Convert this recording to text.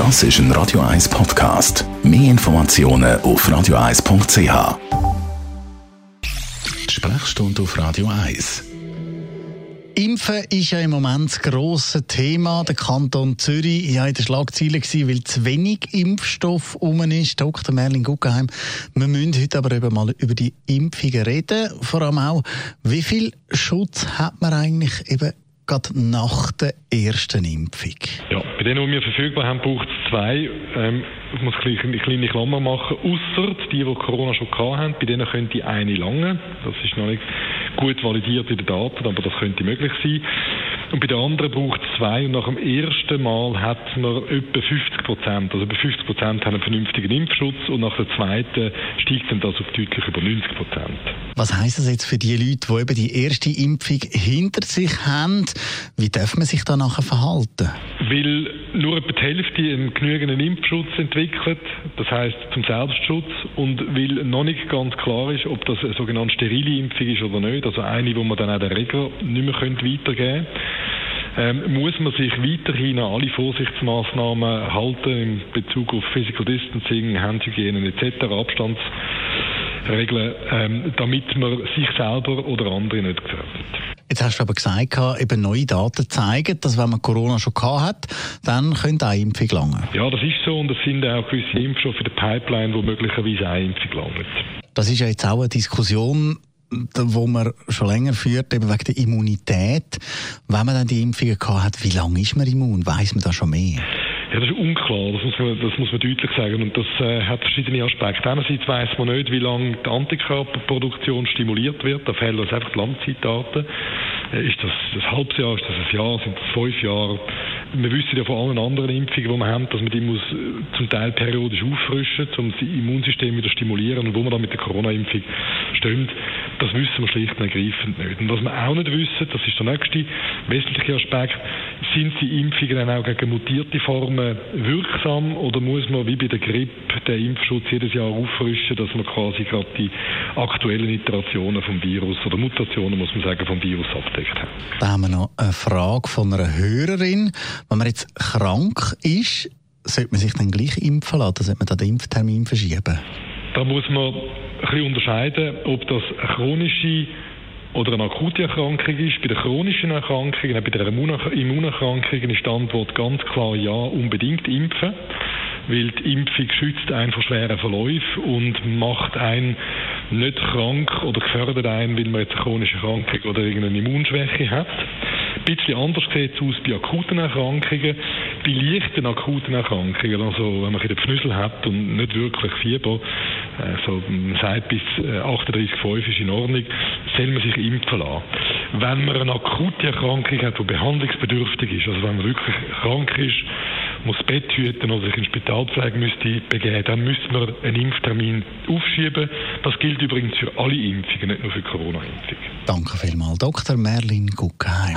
Das ist ein Radio 1 Podcast. Mehr Informationen auf radio1.ch. Sprechstunde auf Radio 1. Impfen ist ja im Moment das grosse Thema. Der Kanton Zürich war in der Schlagzeile, weil zu wenig Impfstoff um ist. Dr. Merlin Guggenheim, wir müssen heute aber eben mal über die Impfungen reden. Vor allem auch, wie viel Schutz hat man eigentlich eben gerade nach der ersten Impfung? Ja, bei denen, die wir verfügbar haben, braucht es zwei. Ähm, ich muss eine kleine Klammer machen. Außer die, die Corona schon hatten, bei denen könnte eine lange. Das ist noch nicht gut validiert in den Daten, aber das könnte möglich sein. Und bei den anderen braucht es zwei. Und nach dem ersten Mal hat man etwa 50 Prozent. Also bei 50 Prozent haben einen vernünftigen Impfschutz und nach der zweiten steigt dann das auf deutlich über 90 Prozent. Was heisst das jetzt für die Leute, die eben die erste Impfung hinter sich haben? Wie darf man sich da nachher verhalten? Weil nur etwa die Hälfte einen genügenden Impfschutz entwickelt, das heißt zum Selbstschutz, und weil noch nicht ganz klar ist, ob das eine sogenannte sterile Impfung ist oder nicht, also eine, wo man dann auch den Regler nicht mehr weitergeben könnte, ähm, muss man sich weiterhin an alle Vorsichtsmaßnahmen halten in Bezug auf Physical Distancing, Handhygiene etc., Abstandsregeln, ähm, damit man sich selber oder andere nicht gefährdet. Jetzt hast du aber gesagt, eben neue Daten zeigen, dass wenn man Corona schon gehabt hat, dann könnte eine Impfung gelangen. Ja, das ist so und es sind auch gewisse Impfstoffe in der Pipeline, wo möglicherweise eine Impfung langt. Das ist ja jetzt auch eine Diskussion, wo man schon länger führt, eben wegen der Immunität. Wenn man dann die Impfungen gehabt hat, wie lange ist man immun? Weiß man da schon mehr? Ja, das ist unklar, das muss man, das muss man deutlich sagen. Und das äh, hat verschiedene Aspekte. Einerseits weiß man nicht, wie lange die Antikörperproduktion stimuliert wird. Da fehlen uns einfach die Langzeitdaten. Äh, ist das ein halbes Jahr, ist das ein Jahr, sind das fünf Jahre? Wir wissen ja von allen anderen Impfungen, die wir haben, dass man die muss äh, zum Teil periodisch auffrischen, um das Immunsystem wieder stimulieren. Und wo man dann mit der Corona-Impfung stimmt, das wissen wir schlicht und ergreifend nicht. Und was wir auch nicht wissen, das ist der nächste wesentliche Aspekt, sind die Impfungen dann auch gegen mutierte Formen wirksam oder muss man wie bei der Grippe den Impfschutz jedes Jahr auffrischen, dass man quasi gerade die aktuellen Iterationen vom Virus oder Mutationen, muss man sagen, vom Virus abdeckt hat? Da haben wir noch eine Frage von einer Hörerin. Wenn man jetzt krank ist, sollte man sich dann gleich impfen lassen? Sollte man den Impftermin verschieben? Da muss man ein bisschen unterscheiden, ob das eine chronische oder eine akute Erkrankung ist. Bei den chronischen Erkrankungen, bei den Immunerkrankungen ist die Antwort ganz klar ja, unbedingt impfen. Weil die Impfung schützt einen vor schweren Verläufen und macht einen nicht krank oder gefördert einen, weil man jetzt eine chronische Erkrankung oder irgendeine Immunschwäche hat. Ein bisschen anders sieht es aus bei akuten Erkrankungen. Bei leichten akuten Erkrankungen, also wenn man den Pfnüssel hat und nicht wirklich Fieber, äh, so seit bis 38,5 äh, ist in Ordnung, soll man sich impfen lassen. Wenn man eine akute Erkrankung hat, die behandlungsbedürftig ist, also wenn man wirklich krank ist, muss das Bett hüten oder sich in Spitalpflege müsste begeben, dann müsste man einen Impftermin aufschieben. Das gilt übrigens für alle Impfungen, nicht nur für Corona-Impfung. Danke vielmals, Dr. Merlin Guggenheim.